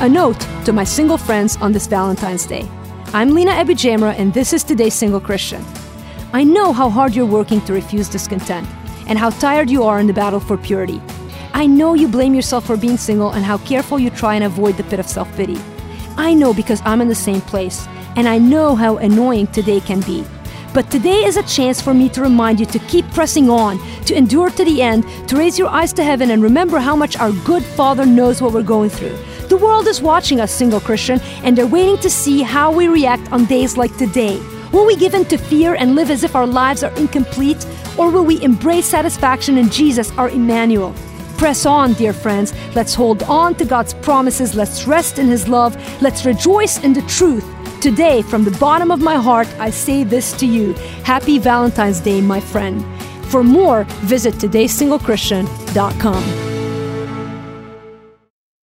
A note to my single friends on this Valentine's Day. I'm Lina AbuJamra, and this is today's Single Christian. I know how hard you're working to refuse discontent and how tired you are in the battle for purity. I know you blame yourself for being single and how careful you try and avoid the pit of self pity. I know because I'm in the same place, and I know how annoying today can be. But today is a chance for me to remind you to keep pressing on, to endure to the end, to raise your eyes to heaven and remember how much our good Father knows what we're going through. The world is watching us, single Christian, and they're waiting to see how we react on days like today. Will we give in to fear and live as if our lives are incomplete? Or will we embrace satisfaction in Jesus, our Emmanuel? Press on, dear friends. Let's hold on to God's promises. Let's rest in His love. Let's rejoice in the truth. Today, from the bottom of my heart, I say this to you Happy Valentine's Day, my friend. For more, visit todaysinglechristian.com.